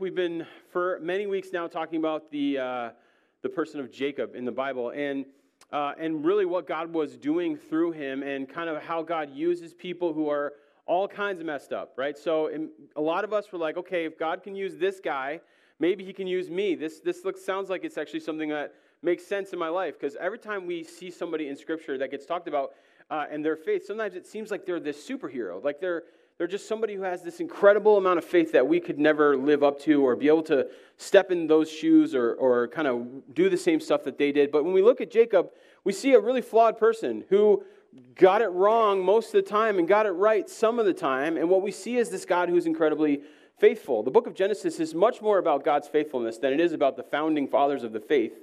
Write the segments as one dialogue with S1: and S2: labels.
S1: We've been for many weeks now talking about the, uh, the person of Jacob in the Bible and, uh, and really what God was doing through him and kind of how God uses people who are all kinds of messed up, right? So in, a lot of us were like, okay, if God can use this guy, maybe he can use me. This, this looks, sounds like it's actually something that makes sense in my life because every time we see somebody in Scripture that gets talked about uh, and their faith, sometimes it seems like they're this superhero, like they're they're just somebody who has this incredible amount of faith that we could never live up to or be able to step in those shoes or, or kind of do the same stuff that they did. But when we look at Jacob, we see a really flawed person who got it wrong most of the time and got it right some of the time. And what we see is this God who's incredibly faithful. The book of Genesis is much more about God's faithfulness than it is about the founding fathers of the faith.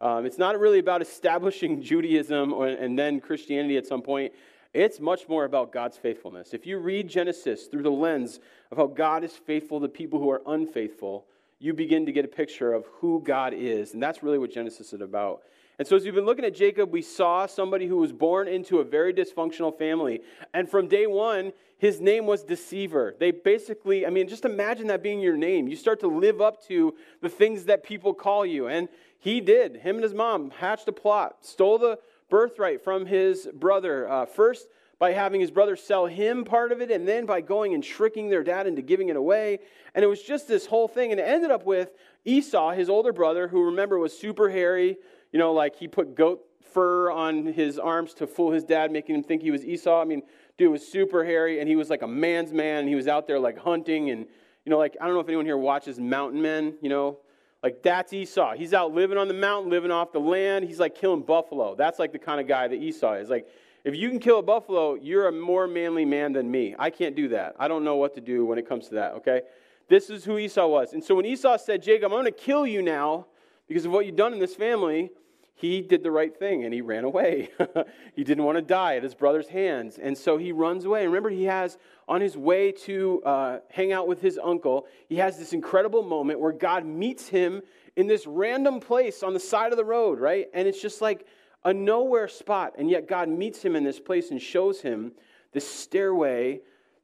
S1: Um, it's not really about establishing Judaism or, and then Christianity at some point. It's much more about God's faithfulness. If you read Genesis through the lens of how God is faithful to people who are unfaithful, you begin to get a picture of who God is. And that's really what Genesis is about. And so, as we've been looking at Jacob, we saw somebody who was born into a very dysfunctional family. And from day one, his name was Deceiver. They basically, I mean, just imagine that being your name. You start to live up to the things that people call you. And he did. Him and his mom hatched a plot, stole the birthright from his brother. Uh, first, by having his brother sell him part of it, and then by going and tricking their dad into giving it away. And it was just this whole thing. And it ended up with Esau, his older brother, who remember was super hairy. You know, like he put goat fur on his arms to fool his dad, making him think he was Esau. I mean, dude was super hairy, and he was like a man's man. And he was out there like hunting, and you know, like I don't know if anyone here watches Mountain Men. You know, like, that's Esau. He's out living on the mountain, living off the land. He's like killing buffalo. That's like the kind of guy that Esau is. Like, if you can kill a buffalo, you're a more manly man than me. I can't do that. I don't know what to do when it comes to that, okay? This is who Esau was. And so when Esau said, Jacob, I'm going to kill you now because of what you've done in this family, he did the right thing and he ran away. he didn't want to die at his brother's hands. And so he runs away. And remember, he has, on his way to uh, hang out with his uncle, he has this incredible moment where God meets him in this random place on the side of the road, right? And it's just like a nowhere spot. And yet God meets him in this place and shows him this stairway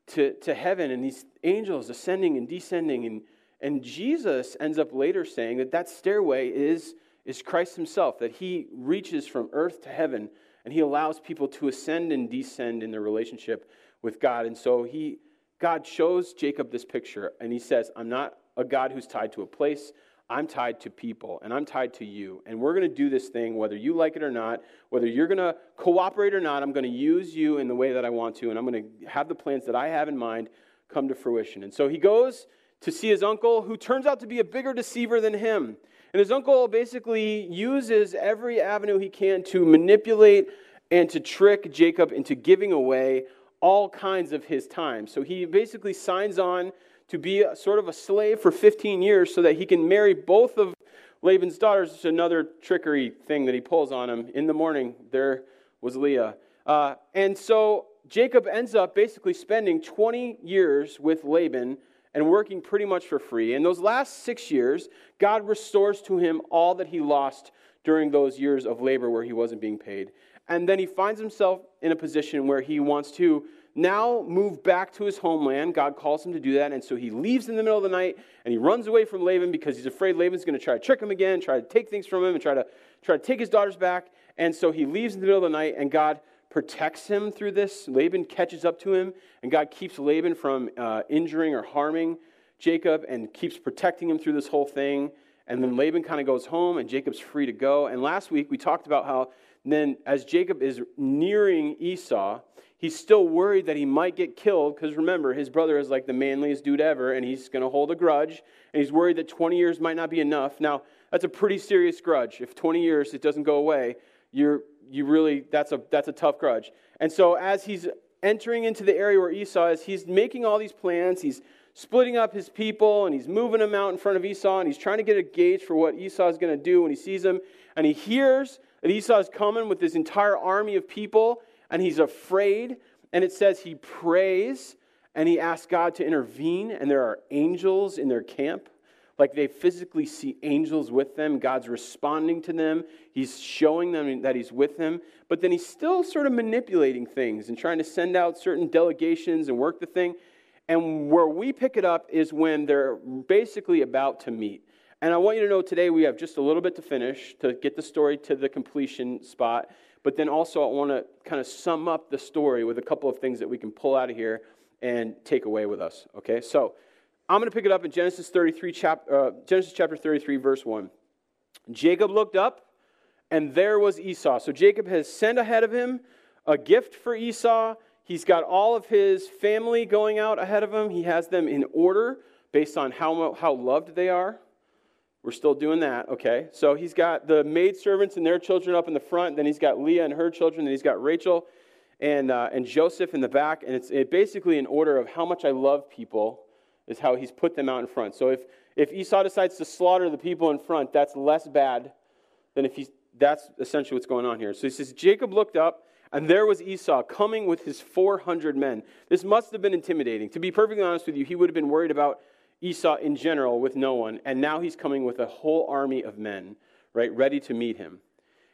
S1: to, to heaven and these angels ascending and descending. And, and Jesus ends up later saying that that stairway is is Christ himself, that he reaches from earth to heaven and he allows people to ascend and descend in their relationship with God. And so he, God shows Jacob this picture and he says, I'm not a God who's tied to a place. I'm tied to people and I'm tied to you. And we're going to do this thing whether you like it or not, whether you're going to cooperate or not. I'm going to use you in the way that I want to, and I'm going to have the plans that I have in mind come to fruition. And so he goes to see his uncle, who turns out to be a bigger deceiver than him. And his uncle basically uses every avenue he can to manipulate and to trick Jacob into giving away all kinds of his time. So he basically signs on to be a, sort of a slave for 15 years so that he can marry both of Laban's daughters. It's another trickery thing that he pulls on him. In the morning, there was Leah. Uh, and so Jacob ends up basically spending 20 years with Laban and working pretty much for free. In those last six years, God restores to him all that he lost during those years of labor where he wasn't being paid. And then he finds himself in a position where he wants to now move back to his homeland. God calls him to do that. And so he leaves in the middle of the night and he runs away from Laban because he's afraid Laban's going to try to trick him again, try to take things from him, and try to, try to take his daughters back. And so he leaves in the middle of the night, and God protects him through this. Laban catches up to him, and God keeps Laban from uh, injuring or harming Jacob and keeps protecting him through this whole thing. And then Laban kind of goes home, and Jacob's free to go. And last week we talked about how then, as Jacob is nearing Esau, he's still worried that he might get killed because remember, his brother is like the manliest dude ever, and he's going to hold a grudge. And he's worried that 20 years might not be enough. Now, that's a pretty serious grudge. If 20 years it doesn't go away, you're you really that's a that's a tough grudge. And so as he's entering into the area where Esau is, he's making all these plans. He's splitting up his people and he's moving them out in front of Esau and he's trying to get a gauge for what Esau is going to do when he sees him. And he hears that Esau is coming with this entire army of people and he's afraid. And it says he prays and he asks God to intervene, and there are angels in their camp like they physically see angels with them. God's responding to them. He's showing them that He's with them. But then He's still sort of manipulating things and trying to send out certain delegations and work the thing. And where we pick it up is when they're basically about to meet. And I want you to know today we have just a little bit to finish to get the story to the completion spot. But then also, I want to kind of sum up the story with a couple of things that we can pull out of here and take away with us. Okay, so I'm going to pick it up in Genesis 33, chap, uh, Genesis chapter 33, verse 1. Jacob looked up, and there was Esau. So Jacob has sent ahead of him a gift for Esau. He's got all of his family going out ahead of him. He has them in order based on how, how loved they are. We're still doing that, okay? So he's got the maidservants and their children up in the front. Then he's got Leah and her children. Then he's got Rachel and, uh, and Joseph in the back. And it's it basically in order of how much I love people is how he's put them out in front. So if, if Esau decides to slaughter the people in front, that's less bad than if he's, that's essentially what's going on here. So he says, Jacob looked up, and there was Esau coming with his 400 men. This must have been intimidating. To be perfectly honest with you, he would have been worried about Esau in general with no one, and now he's coming with a whole army of men, right, ready to meet him.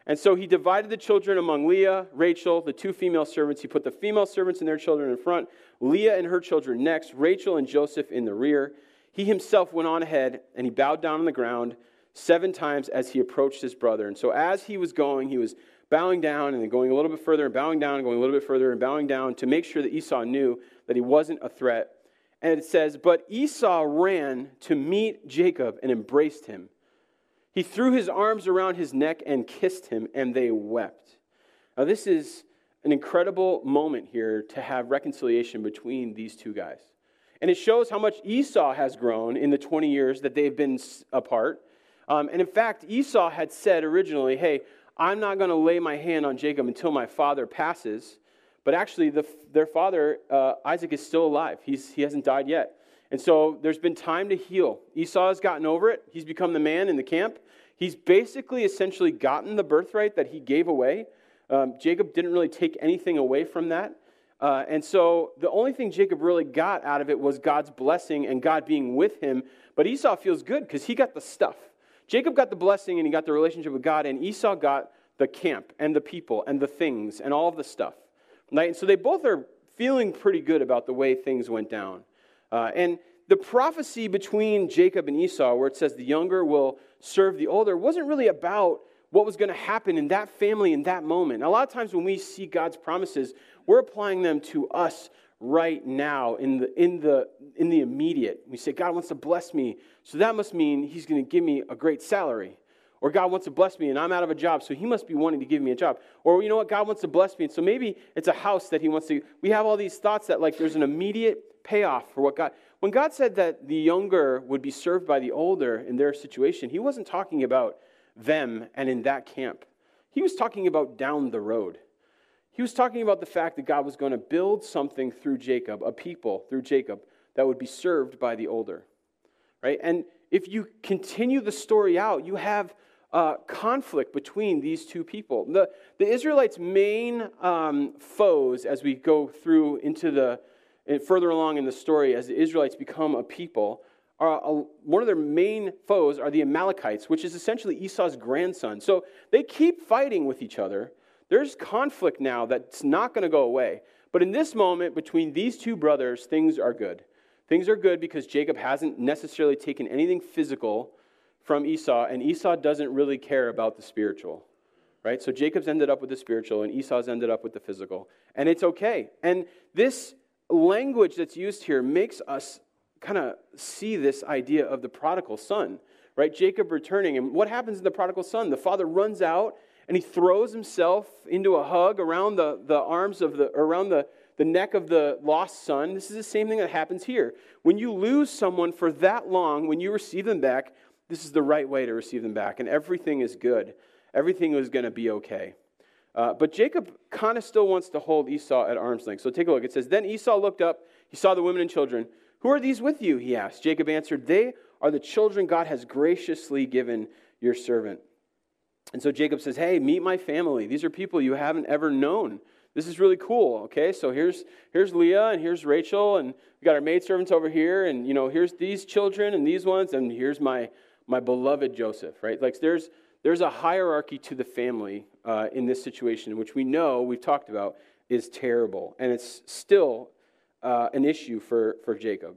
S1: And so he divided the children among Leah, Rachel, the two female servants. He put the female servants and their children in front, Leah and her children next, Rachel and Joseph in the rear. He himself went on ahead, and he bowed down on the ground seven times as he approached his brother. And so as he was going, he was bowing down and then going a little bit further and bowing down and going a little bit further and bowing down to make sure that Esau knew that he wasn't a threat. And it says, But Esau ran to meet Jacob and embraced him. He threw his arms around his neck and kissed him, and they wept. Now, this is an incredible moment here to have reconciliation between these two guys. And it shows how much Esau has grown in the 20 years that they've been apart. Um, and in fact, Esau had said originally, Hey, I'm not going to lay my hand on Jacob until my father passes. But actually, the, their father, uh, Isaac, is still alive. He's, he hasn't died yet. And so there's been time to heal. Esau has gotten over it. He's become the man in the camp. He's basically essentially gotten the birthright that he gave away. Um, Jacob didn't really take anything away from that. Uh, and so the only thing Jacob really got out of it was God's blessing and God being with him. But Esau feels good because he got the stuff. Jacob got the blessing and he got the relationship with God, and Esau got the camp and the people and the things and all of the stuff. Right? And so they both are feeling pretty good about the way things went down. Uh, and the prophecy between Jacob and Esau, where it says the younger will serve the older, wasn't really about what was going to happen in that family in that moment. a lot of times when we see God's promises, we're applying them to us right now in the, in the, in the immediate. We say, God wants to bless me, so that must mean He's going to give me a great salary. Or God wants to bless me and I'm out of a job, so He must be wanting to give me a job. Or you know what? God wants to bless me, and so maybe it's a house that He wants to. We have all these thoughts that like there's an immediate payoff for what God. When God said that the younger would be served by the older in their situation, He wasn't talking about them and in that camp. He was talking about down the road. He was talking about the fact that God was going to build something through Jacob, a people through Jacob, that would be served by the older. Right? And if you continue the story out, you have uh, conflict between these two people. The, the Israelites' main um, foes, as we go through into the further along in the story, as the Israelites become a people, are a, one of their main foes are the Amalekites, which is essentially Esau's grandson. So they keep fighting with each other. There's conflict now that's not going to go away. But in this moment, between these two brothers, things are good. Things are good because Jacob hasn't necessarily taken anything physical from Esau, and Esau doesn't really care about the spiritual. Right? So Jacob's ended up with the spiritual, and Esau's ended up with the physical. And it's okay. And this language that's used here makes us kind of see this idea of the prodigal son, right? Jacob returning. And what happens in the prodigal son? The father runs out and he throws himself into a hug around the, the arms of the, around the, the neck of the lost son. This is the same thing that happens here. When you lose someone for that long, when you receive them back, this is the right way to receive them back. And everything is good, everything is going to be okay. Uh, but Jacob kind of still wants to hold Esau at arm's length. So take a look. It says, Then Esau looked up, he saw the women and children. Who are these with you? He asked. Jacob answered, They are the children God has graciously given your servant. And so Jacob says, Hey, meet my family. These are people you haven't ever known. This is really cool. Okay, so here's here's Leah and here's Rachel, and we got our maidservants over here, and you know, here's these children and these ones, and here's my my beloved Joseph, right? Like there's there's a hierarchy to the family uh, in this situation, which we know we've talked about is terrible, and it's still uh, an issue for, for Jacob.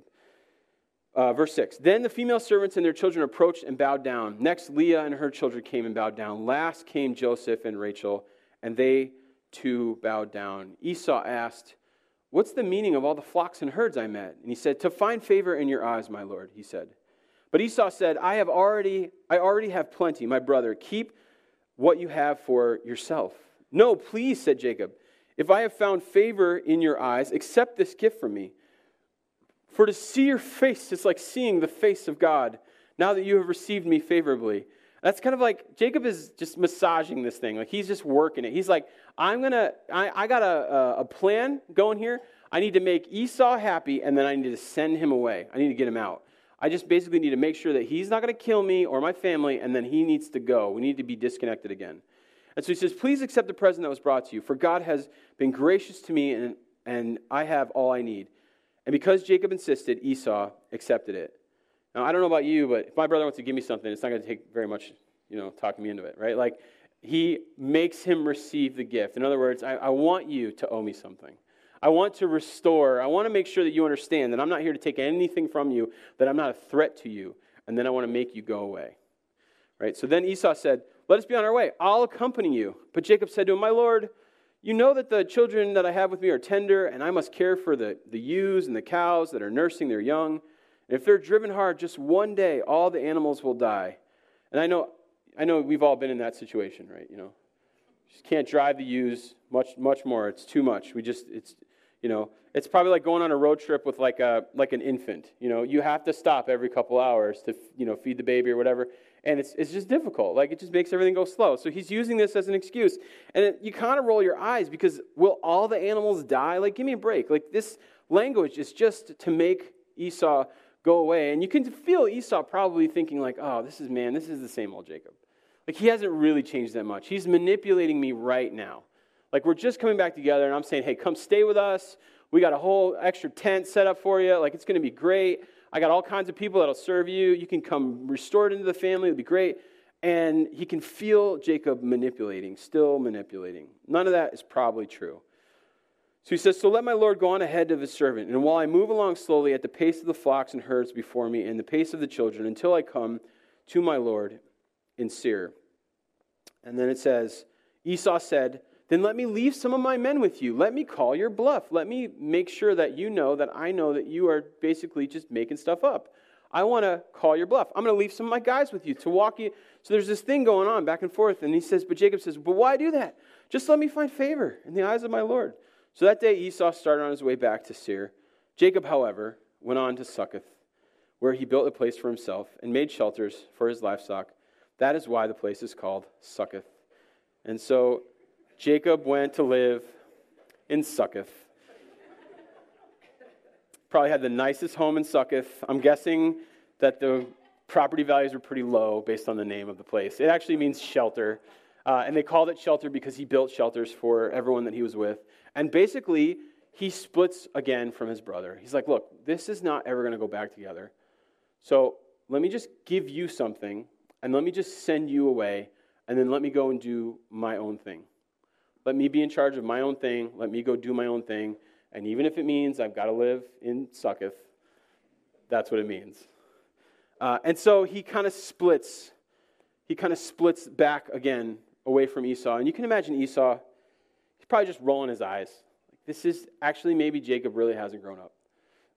S1: Uh, verse 6 Then the female servants and their children approached and bowed down. Next, Leah and her children came and bowed down. Last came Joseph and Rachel, and they too bowed down. Esau asked, What's the meaning of all the flocks and herds I met? And he said, To find favor in your eyes, my lord, he said. But Esau said, I have already, I already have plenty, my brother. Keep what you have for yourself. No, please, said Jacob. If I have found favor in your eyes, accept this gift from me. For to see your face is like seeing the face of God now that you have received me favorably. That's kind of like Jacob is just massaging this thing. Like he's just working it. He's like, I'm going to, I got a, a plan going here. I need to make Esau happy, and then I need to send him away. I need to get him out. I just basically need to make sure that he's not going to kill me or my family, and then he needs to go. We need to be disconnected again. And so he says, Please accept the present that was brought to you, for God has been gracious to me, and, and I have all I need. And because Jacob insisted, Esau accepted it. Now, I don't know about you, but if my brother wants to give me something, it's not going to take very much, you know, talking me into it, right? Like, he makes him receive the gift. In other words, I, I want you to owe me something. I want to restore. I want to make sure that you understand that I'm not here to take anything from you, that I'm not a threat to you, and then I want to make you go away. Right? So then Esau said, Let us be on our way. I'll accompany you. But Jacob said to him, My Lord, you know that the children that I have with me are tender, and I must care for the, the ewes and the cows that are nursing their young. And if they're driven hard, just one day all the animals will die. And I know, I know we've all been in that situation, right? You know, just can't drive the ewes much, much more. It's too much. We just, it's, you know, it's probably like going on a road trip with like a like an infant. You know, you have to stop every couple hours to you know feed the baby or whatever and it's, it's just difficult. Like, it just makes everything go slow. So he's using this as an excuse. And it, you kind of roll your eyes because will all the animals die? Like, give me a break. Like, this language is just to make Esau go away. And you can feel Esau probably thinking, like, oh, this is, man, this is the same old Jacob. Like, he hasn't really changed that much. He's manipulating me right now. Like, we're just coming back together, and I'm saying, hey, come stay with us. We got a whole extra tent set up for you. Like, it's going to be great. I got all kinds of people that'll serve you. You can come restored into the family. It'll be great. And he can feel Jacob manipulating, still manipulating. None of that is probably true. So he says, So let my Lord go on ahead of his servant, and while I move along slowly at the pace of the flocks and herds before me, and the pace of the children, until I come to my Lord in Seir. And then it says, Esau said, then let me leave some of my men with you. Let me call your bluff. Let me make sure that you know that I know that you are basically just making stuff up. I want to call your bluff. I'm going to leave some of my guys with you to walk you. So there's this thing going on back and forth. And he says, But Jacob says, But why do that? Just let me find favor in the eyes of my Lord. So that day Esau started on his way back to Seir. Jacob, however, went on to Succoth, where he built a place for himself and made shelters for his livestock. That is why the place is called Succoth. And so Jacob went to live in Succoth. Probably had the nicest home in Succoth. I'm guessing that the property values were pretty low based on the name of the place. It actually means shelter. Uh, and they called it shelter because he built shelters for everyone that he was with. And basically, he splits again from his brother. He's like, Look, this is not ever going to go back together. So let me just give you something, and let me just send you away, and then let me go and do my own thing. Let me be in charge of my own thing. Let me go do my own thing. And even if it means I've got to live in Succoth, that's what it means. Uh, and so he kind of splits. He kind of splits back again away from Esau. And you can imagine Esau, he's probably just rolling his eyes. Like, This is actually maybe Jacob really hasn't grown up.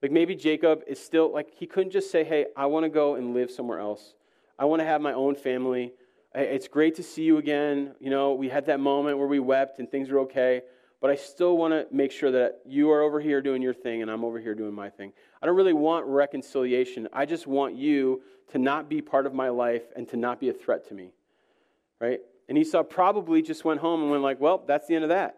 S1: Like maybe Jacob is still, like, he couldn't just say, hey, I want to go and live somewhere else. I want to have my own family. It's great to see you again. You know, we had that moment where we wept and things were okay, but I still want to make sure that you are over here doing your thing and I'm over here doing my thing. I don't really want reconciliation. I just want you to not be part of my life and to not be a threat to me. Right? And Esau probably just went home and went like, well, that's the end of that.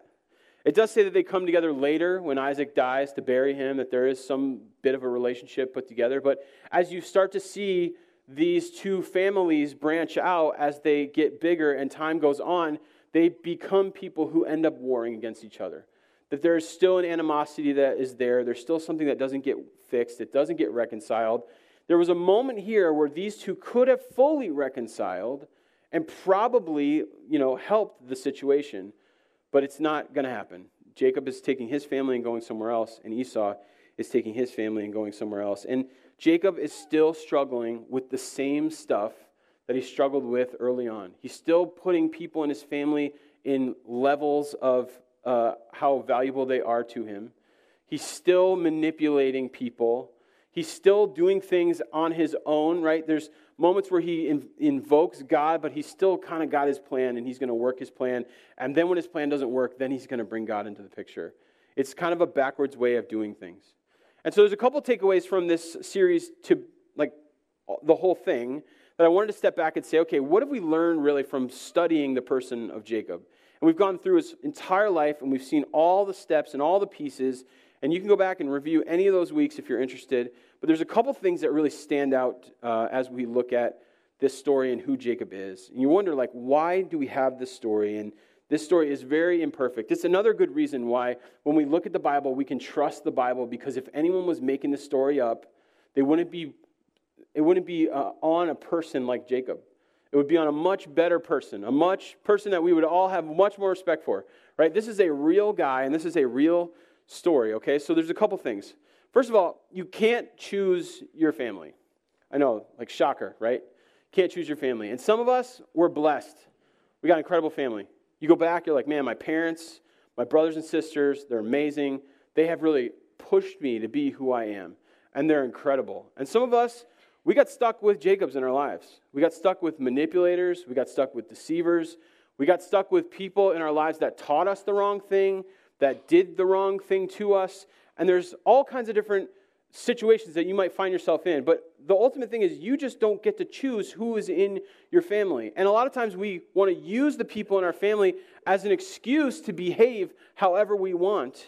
S1: It does say that they come together later when Isaac dies to bury him, that there is some bit of a relationship put together. But as you start to see these two families branch out as they get bigger and time goes on, they become people who end up warring against each other. That there's still an animosity that is there, there's still something that doesn't get fixed, it doesn't get reconciled. There was a moment here where these two could have fully reconciled and probably, you know, helped the situation, but it's not going to happen. Jacob is taking his family and going somewhere else, and Esau is taking his family and going somewhere else. And Jacob is still struggling with the same stuff that he struggled with early on. He's still putting people in his family in levels of uh, how valuable they are to him. He's still manipulating people. He's still doing things on his own, right? There's moments where he in, invokes God, but he's still kind of got his plan and he's going to work his plan. And then when his plan doesn't work, then he's going to bring God into the picture. It's kind of a backwards way of doing things. And so there's a couple takeaways from this series to like the whole thing that I wanted to step back and say, okay, what have we learned really from studying the person of Jacob? And we've gone through his entire life and we've seen all the steps and all the pieces. And you can go back and review any of those weeks if you're interested. But there's a couple things that really stand out uh, as we look at this story and who Jacob is. And you wonder, like, why do we have this story? And this story is very imperfect. It's another good reason why, when we look at the Bible, we can trust the Bible because if anyone was making the story up, they wouldn't be, it wouldn't be uh, on a person like Jacob. It would be on a much better person, a much person that we would all have much more respect for. Right? This is a real guy, and this is a real story. Okay, so there's a couple things. First of all, you can't choose your family. I know, like shocker, right? Can't choose your family. And some of us, we're blessed. We got an incredible family. You go back, you're like, man, my parents, my brothers and sisters, they're amazing. They have really pushed me to be who I am, and they're incredible. And some of us, we got stuck with Jacobs in our lives. We got stuck with manipulators, we got stuck with deceivers, we got stuck with people in our lives that taught us the wrong thing, that did the wrong thing to us, and there's all kinds of different situations that you might find yourself in. But the ultimate thing is you just don't get to choose who is in your family. And a lot of times we want to use the people in our family as an excuse to behave however we want.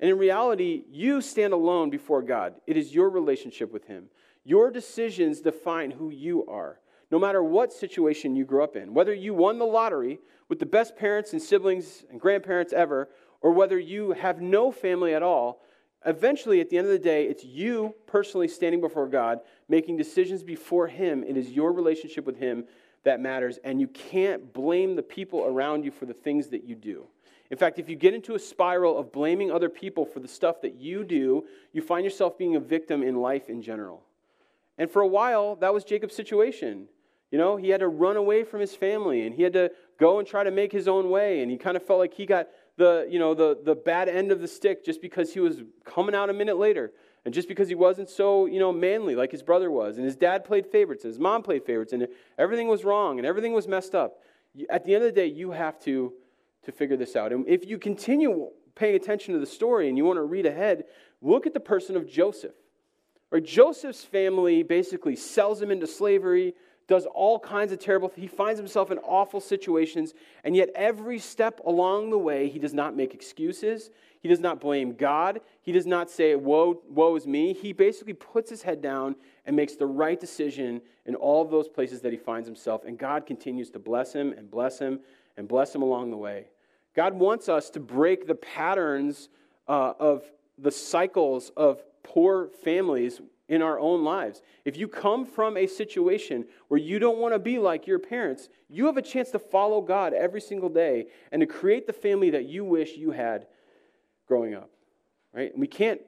S1: And in reality, you stand alone before God. It is your relationship with Him. Your decisions define who you are, no matter what situation you grew up in. Whether you won the lottery with the best parents and siblings and grandparents ever, or whether you have no family at all, Eventually, at the end of the day, it's you personally standing before God, making decisions before Him. It is your relationship with Him that matters, and you can't blame the people around you for the things that you do. In fact, if you get into a spiral of blaming other people for the stuff that you do, you find yourself being a victim in life in general. And for a while, that was Jacob's situation. You know, he had to run away from his family and he had to go and try to make his own way. And he kind of felt like he got the, you know, the, the bad end of the stick just because he was coming out a minute later. And just because he wasn't so, you know, manly like his brother was. And his dad played favorites and his mom played favorites. And everything was wrong and everything was messed up. At the end of the day, you have to, to figure this out. And if you continue paying attention to the story and you want to read ahead, look at the person of Joseph. Or Joseph's family basically sells him into slavery does all kinds of terrible He finds himself in awful situations, and yet every step along the way, he does not make excuses. He does not blame God. He does not say, woe, woe is me. He basically puts his head down and makes the right decision in all of those places that he finds himself. And God continues to bless him and bless him and bless him along the way. God wants us to break the patterns uh, of the cycles of poor families in our own lives. If you come from a situation where you don't want to be like your parents, you have a chance to follow God every single day and to create the family that you wish you had growing up. Right? And we can't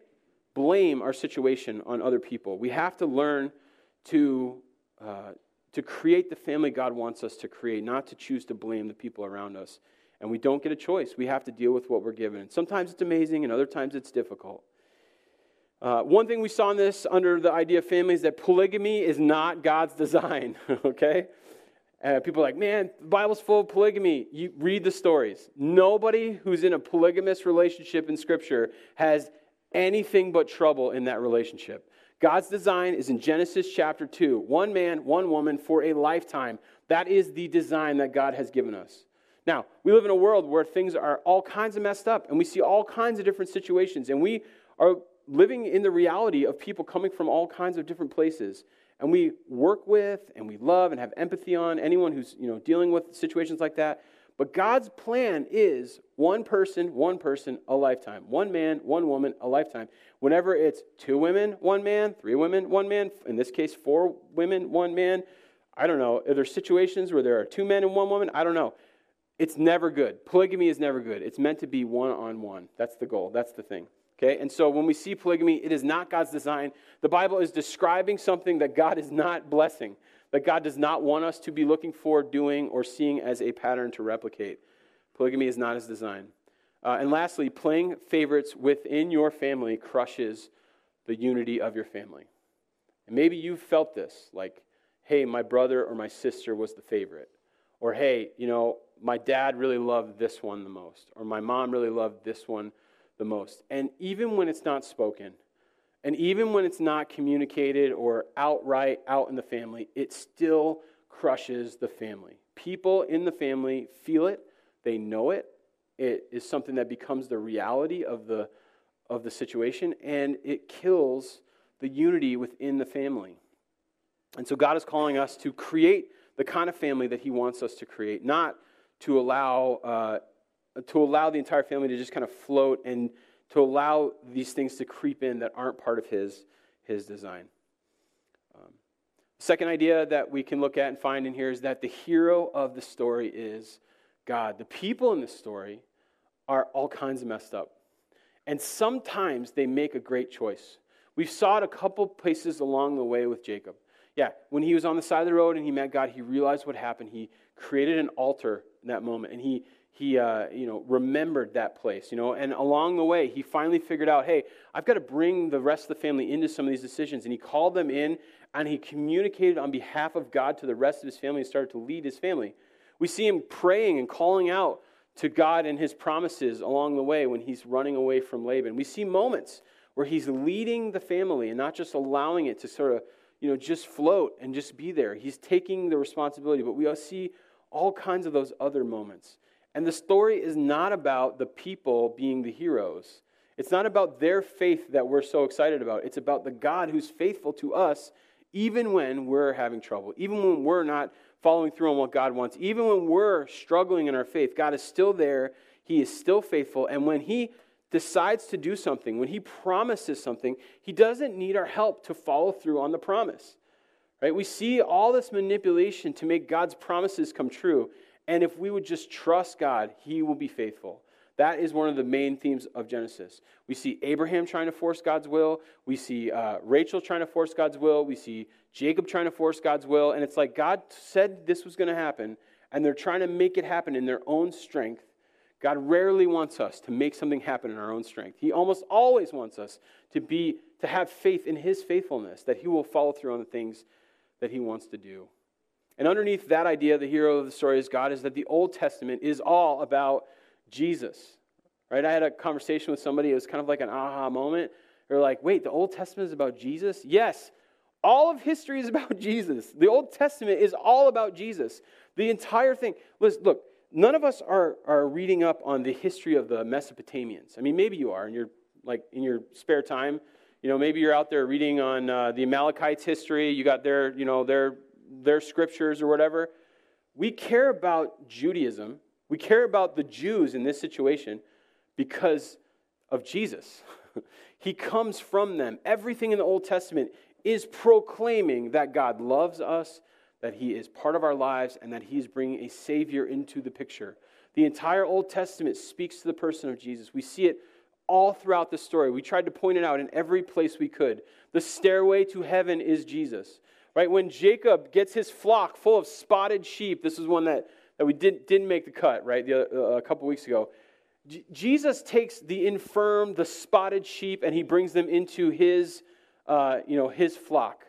S1: blame our situation on other people. We have to learn to uh, to create the family God wants us to create, not to choose to blame the people around us. And we don't get a choice. We have to deal with what we're given. Sometimes it's amazing, and other times it's difficult. Uh, one thing we saw in this under the idea of family is that polygamy is not God's design, okay? Uh, people are like, man, the Bible's full of polygamy. You read the stories. Nobody who's in a polygamous relationship in Scripture has anything but trouble in that relationship. God's design is in Genesis chapter 2 one man, one woman for a lifetime. That is the design that God has given us. Now, we live in a world where things are all kinds of messed up, and we see all kinds of different situations, and we are living in the reality of people coming from all kinds of different places. And we work with and we love and have empathy on anyone who's you know, dealing with situations like that. But God's plan is one person, one person, a lifetime. One man, one woman, a lifetime. Whenever it's two women, one man, three women, one man, in this case, four women, one man, I don't know. Are there situations where there are two men and one woman? I don't know. It's never good. Polygamy is never good. It's meant to be one on one. That's the goal. That's the thing. Okay, and so when we see polygamy, it is not God's design. The Bible is describing something that God is not blessing, that God does not want us to be looking for, doing, or seeing as a pattern to replicate. Polygamy is not his design. Uh, and lastly, playing favorites within your family crushes the unity of your family. And maybe you've felt this like, hey, my brother or my sister was the favorite. Or, hey, you know, my dad really loved this one the most. Or my mom really loved this one the most. And even when it's not spoken, and even when it's not communicated or outright out in the family, it still crushes the family. People in the family feel it, they know it. It is something that becomes the reality of the, of the situation, and it kills the unity within the family. And so God is calling us to create the kind of family that He wants us to create, not to allow uh, to allow the entire family to just kind of float and to allow these things to creep in that aren't part of his, his design. Um, second idea that we can look at and find in here is that the hero of the story is God. The people in the story are all kinds of messed up. And sometimes they make a great choice. We saw it a couple places along the way with Jacob. Yeah, when he was on the side of the road and he met God, he realized what happened. He created an altar in that moment, and he he uh, you know remembered that place you know? And along the way he finally figured out hey i've got to bring the rest of the family into some of these decisions. And he called them in and he communicated on behalf of god to the rest of his family and started to lead his family. We see him praying and calling out to god and his promises along the way when he's running away from laban. We see moments where he's leading the family and not just allowing it to sort of you know just float and just be there. He's taking the responsibility but we see all kinds of those other moments and the story is not about the people being the heroes. It's not about their faith that we're so excited about. It's about the God who's faithful to us even when we're having trouble, even when we're not following through on what God wants, even when we're struggling in our faith. God is still there. He is still faithful. And when He decides to do something, when He promises something, He doesn't need our help to follow through on the promise. Right? We see all this manipulation to make God's promises come true. And if we would just trust God, He will be faithful. That is one of the main themes of Genesis. We see Abraham trying to force God's will. We see uh, Rachel trying to force God's will. We see Jacob trying to force God's will. And it's like God said this was going to happen, and they're trying to make it happen in their own strength. God rarely wants us to make something happen in our own strength. He almost always wants us to be to have faith in his faithfulness that he will follow through on the things that he wants to do. And underneath that idea, the hero of the story is God, is that the Old Testament is all about Jesus. Right? I had a conversation with somebody, it was kind of like an aha moment. They're like, wait, the Old Testament is about Jesus? Yes. All of history is about Jesus. The Old Testament is all about Jesus. The entire thing. Listen, look, none of us are, are reading up on the history of the Mesopotamians. I mean, maybe you are in your like in your spare time. You know, maybe you're out there reading on uh, the Amalekites' history. You got their, you know, their their scriptures or whatever. We care about Judaism. We care about the Jews in this situation because of Jesus. he comes from them. Everything in the Old Testament is proclaiming that God loves us, that He is part of our lives, and that He's bringing a Savior into the picture. The entire Old Testament speaks to the person of Jesus. We see it all throughout the story. We tried to point it out in every place we could. The stairway to heaven is Jesus. Right? When Jacob gets his flock full of spotted sheep, this is one that, that we didn't, didn't make the cut, right, the, uh, a couple weeks ago. J- Jesus takes the infirm, the spotted sheep, and he brings them into his, uh, you know, his flock.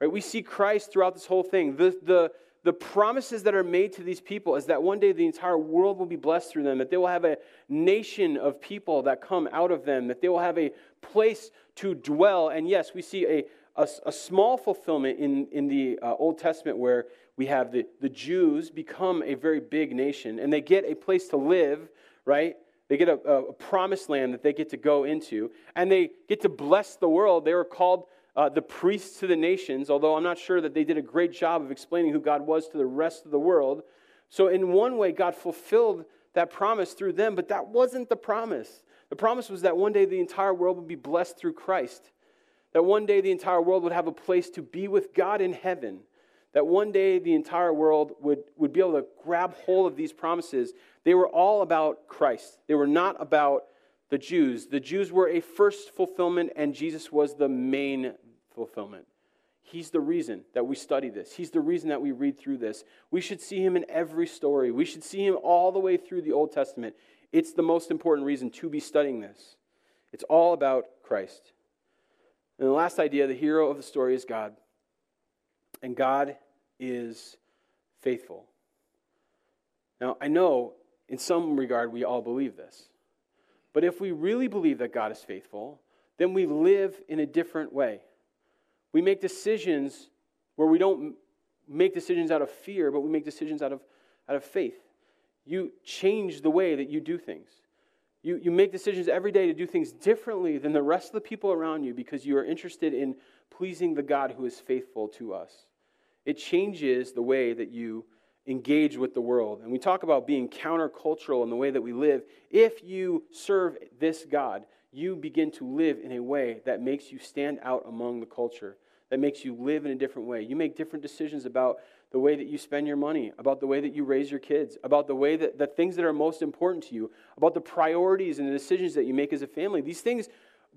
S1: Right? We see Christ throughout this whole thing. The, the, the promises that are made to these people is that one day the entire world will be blessed through them, that they will have a nation of people that come out of them, that they will have a place to dwell. And yes, we see a, a, a small fulfillment in, in the uh, Old Testament where we have the, the Jews become a very big nation and they get a place to live, right? They get a, a promised land that they get to go into and they get to bless the world. They were called uh, the priests to the nations, although I'm not sure that they did a great job of explaining who God was to the rest of the world. So, in one way, God fulfilled that promise through them, but that wasn't the promise. The promise was that one day the entire world would be blessed through Christ. That one day the entire world would have a place to be with God in heaven. That one day the entire world would, would be able to grab hold of these promises. They were all about Christ, they were not about the Jews. The Jews were a first fulfillment, and Jesus was the main fulfillment. He's the reason that we study this. He's the reason that we read through this. We should see him in every story. We should see him all the way through the Old Testament. It's the most important reason to be studying this. It's all about Christ. And the last idea the hero of the story is God. And God is faithful. Now, I know in some regard we all believe this. But if we really believe that God is faithful, then we live in a different way. We make decisions where we don't make decisions out of fear, but we make decisions out of, out of faith. You change the way that you do things. You, you make decisions every day to do things differently than the rest of the people around you because you are interested in pleasing the God who is faithful to us. It changes the way that you engage with the world. And we talk about being countercultural in the way that we live. If you serve this God, you begin to live in a way that makes you stand out among the culture, that makes you live in a different way. You make different decisions about the way that you spend your money, about the way that you raise your kids, about the way that the things that are most important to you, about the priorities and the decisions that you make as a family. These things,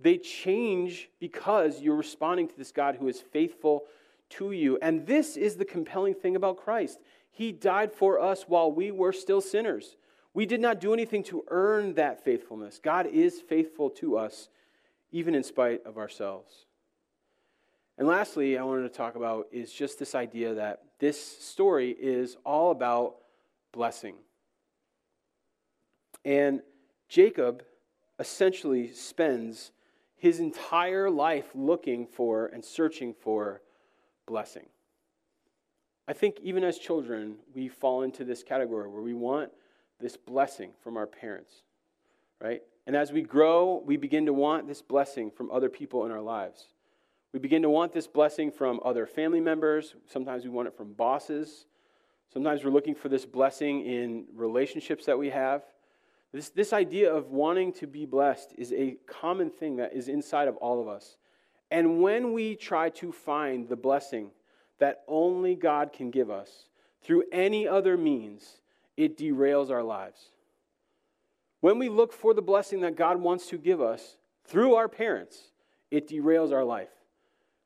S1: they change because you're responding to this God who is faithful to you. And this is the compelling thing about Christ. He died for us while we were still sinners. We did not do anything to earn that faithfulness. God is faithful to us, even in spite of ourselves. And lastly, I wanted to talk about is just this idea that this story is all about blessing. And Jacob essentially spends his entire life looking for and searching for blessing. I think even as children, we fall into this category where we want this blessing from our parents, right? And as we grow, we begin to want this blessing from other people in our lives. We begin to want this blessing from other family members. Sometimes we want it from bosses. Sometimes we're looking for this blessing in relationships that we have. This, this idea of wanting to be blessed is a common thing that is inside of all of us. And when we try to find the blessing that only God can give us through any other means, it derails our lives. When we look for the blessing that God wants to give us through our parents, it derails our life.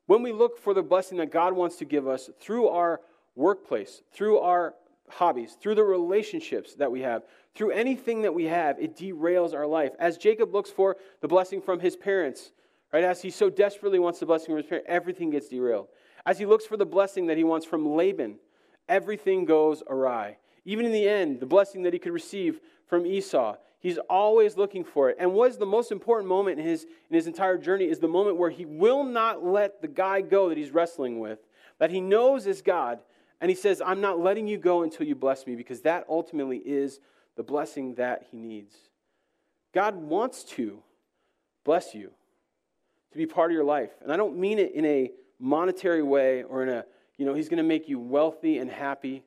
S1: When we look for the blessing that God wants to give us through our workplace, through our hobbies, through the relationships that we have, through anything that we have, it derails our life. As Jacob looks for the blessing from his parents, right, as he so desperately wants the blessing from his parents, everything gets derailed. As he looks for the blessing that he wants from Laban, everything goes awry. Even in the end, the blessing that he could receive from Esau, He's always looking for it. And what is the most important moment in his, in his entire journey is the moment where he will not let the guy go that he's wrestling with, that he knows is God. And he says, I'm not letting you go until you bless me, because that ultimately is the blessing that he needs. God wants to bless you, to be part of your life. And I don't mean it in a monetary way or in a, you know, he's going to make you wealthy and happy.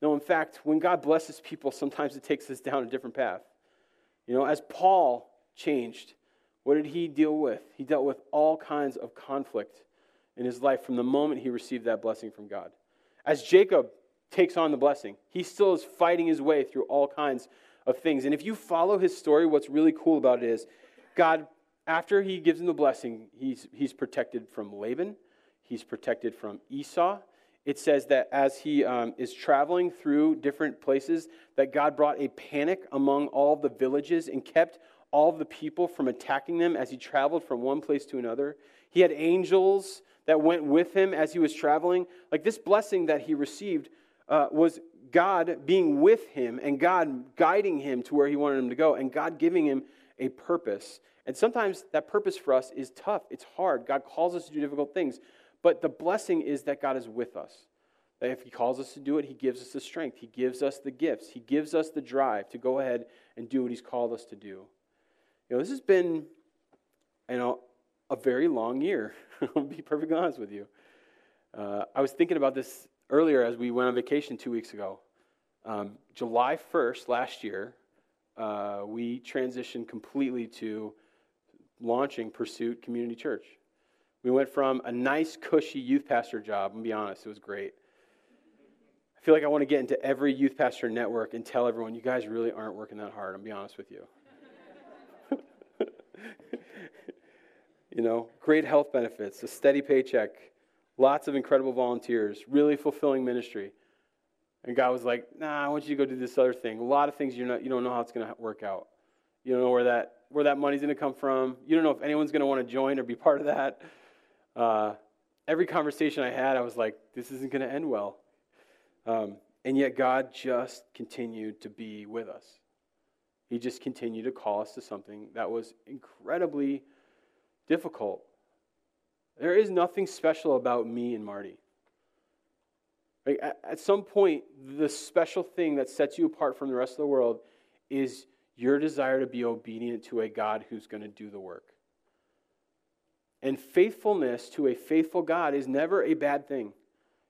S1: No, in fact, when God blesses people, sometimes it takes us down a different path. You know, as Paul changed, what did he deal with? He dealt with all kinds of conflict in his life from the moment he received that blessing from God. As Jacob takes on the blessing, he still is fighting his way through all kinds of things. And if you follow his story, what's really cool about it is God, after he gives him the blessing, he's, he's protected from Laban, he's protected from Esau, it says that as he um, is traveling through different places, that God brought a panic among all the villages and kept all the people from attacking them as he traveled from one place to another. He had angels that went with him as he was traveling. Like this blessing that he received uh, was God being with him and God guiding him to where he wanted him to go and God giving him a purpose. And sometimes that purpose for us is tough, it's hard. God calls us to do difficult things. But the blessing is that God is with us. That if He calls us to do it, He gives us the strength, He gives us the gifts, He gives us the drive to go ahead and do what He's called us to do. You know, this has been, you know, a very long year. I'll be perfectly honest with you. Uh, I was thinking about this earlier as we went on vacation two weeks ago. Um, July 1st last year, uh, we transitioned completely to launching Pursuit Community Church. We went from a nice, cushy youth pastor job, and be honest, it was great. I feel like I want to get into every youth pastor network and tell everyone, you guys really aren't working that hard, I'll be honest with you. you know, great health benefits, a steady paycheck, lots of incredible volunteers, really fulfilling ministry. And God was like, nah, I want you to go do this other thing. A lot of things you're not, you don't know how it's going to work out. You don't know where that, where that money's going to come from. You don't know if anyone's going to want to join or be part of that. Uh, every conversation I had, I was like, this isn't going to end well. Um, and yet God just continued to be with us. He just continued to call us to something that was incredibly difficult. There is nothing special about me and Marty. Like at some point, the special thing that sets you apart from the rest of the world is your desire to be obedient to a God who's going to do the work. And faithfulness to a faithful God is never a bad thing.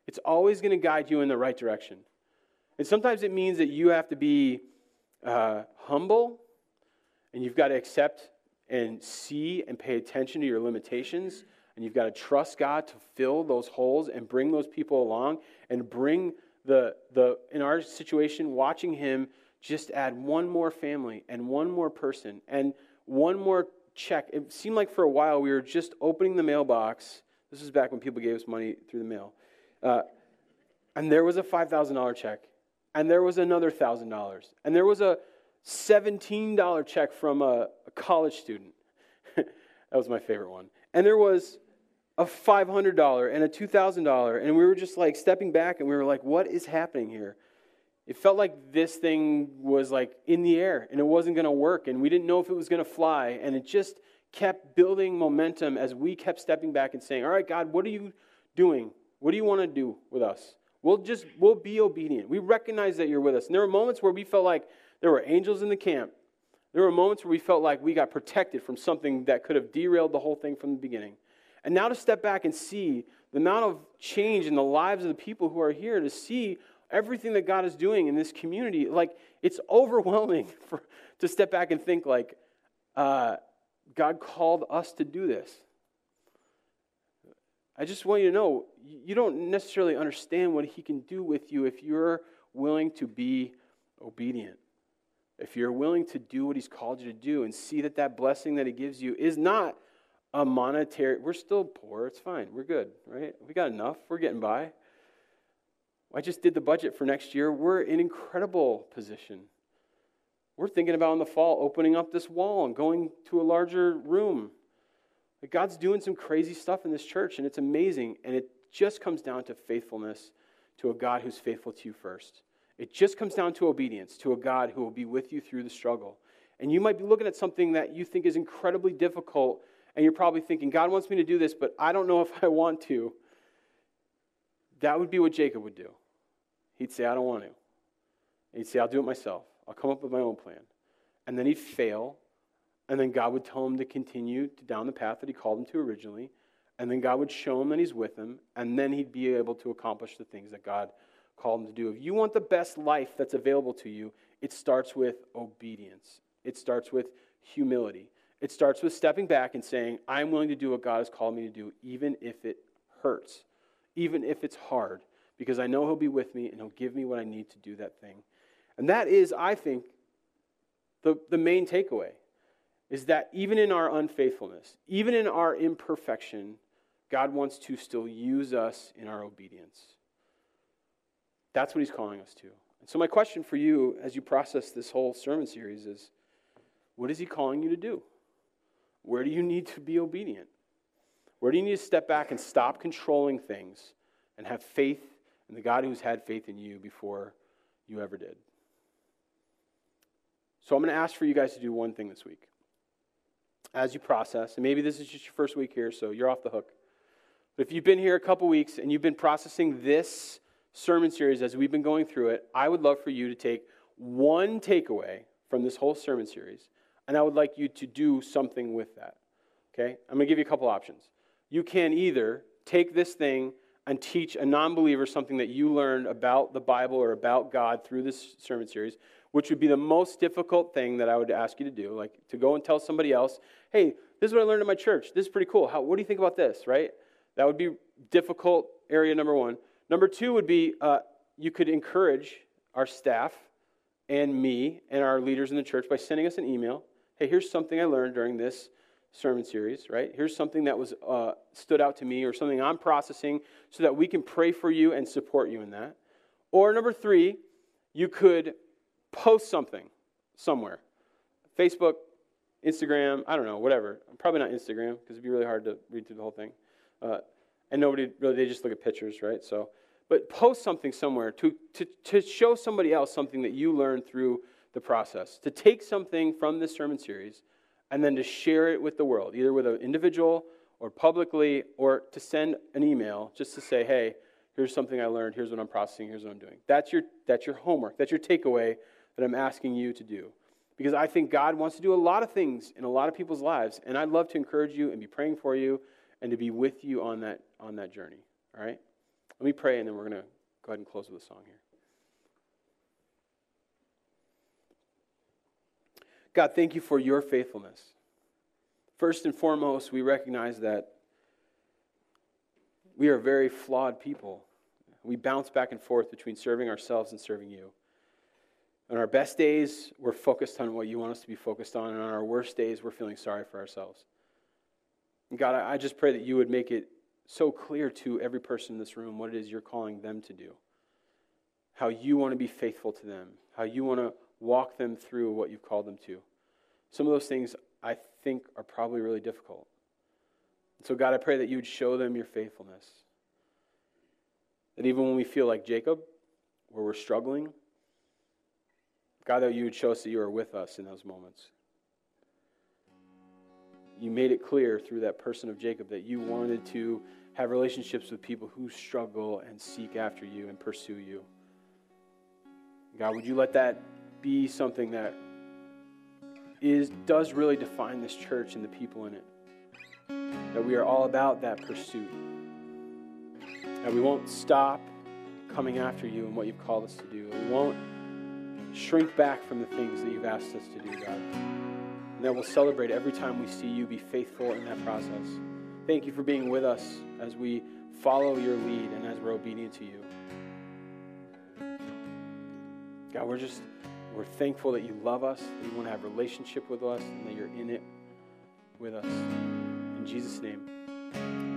S1: It's always going to guide you in the right direction. And sometimes it means that you have to be uh, humble and you've got to accept and see and pay attention to your limitations and you've got to trust God to fill those holes and bring those people along and bring the, the in our situation, watching Him just add one more family and one more person and one more check. It seemed like for a while we were just opening the mailbox. This was back when people gave us money through the mail. Uh, and there was a $5,000 check, and there was another $1,000, and there was a $17 check from a, a college student. that was my favorite one. And there was a $500 and a $2,000. And we were just like stepping back and we were like, what is happening here? It felt like this thing was like in the air and it wasn't going to work. And we didn't know if it was going to fly. And it just kept building momentum as we kept stepping back and saying, all right, God, what are you doing? What do you want to do with us? We'll just, we'll be obedient. We recognize that you're with us. And there were moments where we felt like there were angels in the camp. There were moments where we felt like we got protected from something that could have derailed the whole thing from the beginning. And now to step back and see the amount of change in the lives of the people who are here, to see everything that God is doing in this community, like it's overwhelming for, to step back and think like, uh, God called us to do this. I just want you to know you don't necessarily understand what He can do with you if you're willing to be obedient. If you're willing to do what He's called you to do and see that that blessing that He gives you is not a monetary, we're still poor. It's fine. We're good, right? We got enough. We're getting by. I just did the budget for next year. We're in incredible position. We're thinking about in the fall opening up this wall and going to a larger room. God's doing some crazy stuff in this church, and it's amazing. And it just comes down to faithfulness to a God who's faithful to you first. It just comes down to obedience to a God who will be with you through the struggle. And you might be looking at something that you think is incredibly difficult and you're probably thinking, God wants me to do this, but I don't know if I want to. That would be what Jacob would do. He'd say, I don't want to. He'd say, I'll do it myself. I'll come up with my own plan. And then he'd fail. And then God would tell him to continue down the path that he called him to originally. And then God would show him that he's with him. And then he'd be able to accomplish the things that God called him to do. If you want the best life that's available to you, it starts with obedience, it starts with humility. It starts with stepping back and saying, I'm willing to do what God has called me to do, even if it hurts, even if it's hard, because I know He'll be with me and He'll give me what I need to do that thing. And that is, I think, the, the main takeaway is that even in our unfaithfulness, even in our imperfection, God wants to still use us in our obedience. That's what He's calling us to. And so, my question for you as you process this whole sermon series is what is He calling you to do? Where do you need to be obedient? Where do you need to step back and stop controlling things and have faith in the God who's had faith in you before you ever did? So I'm going to ask for you guys to do one thing this week. As you process, and maybe this is just your first week here, so you're off the hook. But if you've been here a couple weeks and you've been processing this sermon series as we've been going through it, I would love for you to take one takeaway from this whole sermon series and I would like you to do something with that. Okay? I'm going to give you a couple options. You can either take this thing and teach a non believer something that you learned about the Bible or about God through this sermon series, which would be the most difficult thing that I would ask you to do. Like to go and tell somebody else, hey, this is what I learned in my church. This is pretty cool. How, what do you think about this, right? That would be difficult area number one. Number two would be uh, you could encourage our staff and me and our leaders in the church by sending us an email hey, here's something I learned during this sermon series, right? Here's something that was uh, stood out to me or something I'm processing so that we can pray for you and support you in that. Or number three, you could post something somewhere Facebook, Instagram, I don't know, whatever. Probably not Instagram because it'd be really hard to read through the whole thing. Uh, and nobody really, they just look at pictures, right? So, but post something somewhere to, to, to show somebody else something that you learned through the process. To take something from this sermon series and then to share it with the world, either with an individual or publicly, or to send an email just to say, hey, here's something I learned, here's what I'm processing, here's what I'm doing. That's your, that's your homework, that's your takeaway that I'm asking you to do. Because I think God wants to do a lot of things in a lot of people's lives, and I'd love to encourage you and be praying for you and to be with you on that, on that journey. All right? Let me pray, and then we're going to go ahead and close with a song here. God, thank you for your faithfulness. First and foremost, we recognize that we are very flawed people. We bounce back and forth between serving ourselves and serving you. On our best days, we're focused on what you want us to be focused on, and on our worst days, we're feeling sorry for ourselves. And God, I just pray that you would make it so clear to every person in this room what it is you're calling them to do, how you want to be faithful to them, how you want to walk them through what you've called them to. Some of those things I think are probably really difficult. So, God, I pray that you would show them your faithfulness. That even when we feel like Jacob, where we're struggling, God, that you would show us that you are with us in those moments. You made it clear through that person of Jacob that you wanted to have relationships with people who struggle and seek after you and pursue you. God, would you let that be something that is does really define this church and the people in it. That we are all about that pursuit. That we won't stop coming after you and what you've called us to do. We won't shrink back from the things that you've asked us to do, God. And that we'll celebrate every time we see you be faithful in that process. Thank you for being with us as we follow your lead and as we're obedient to you. God, we're just we're thankful that you love us, that you want to have relationship with us, and that you're in it with us. In Jesus' name.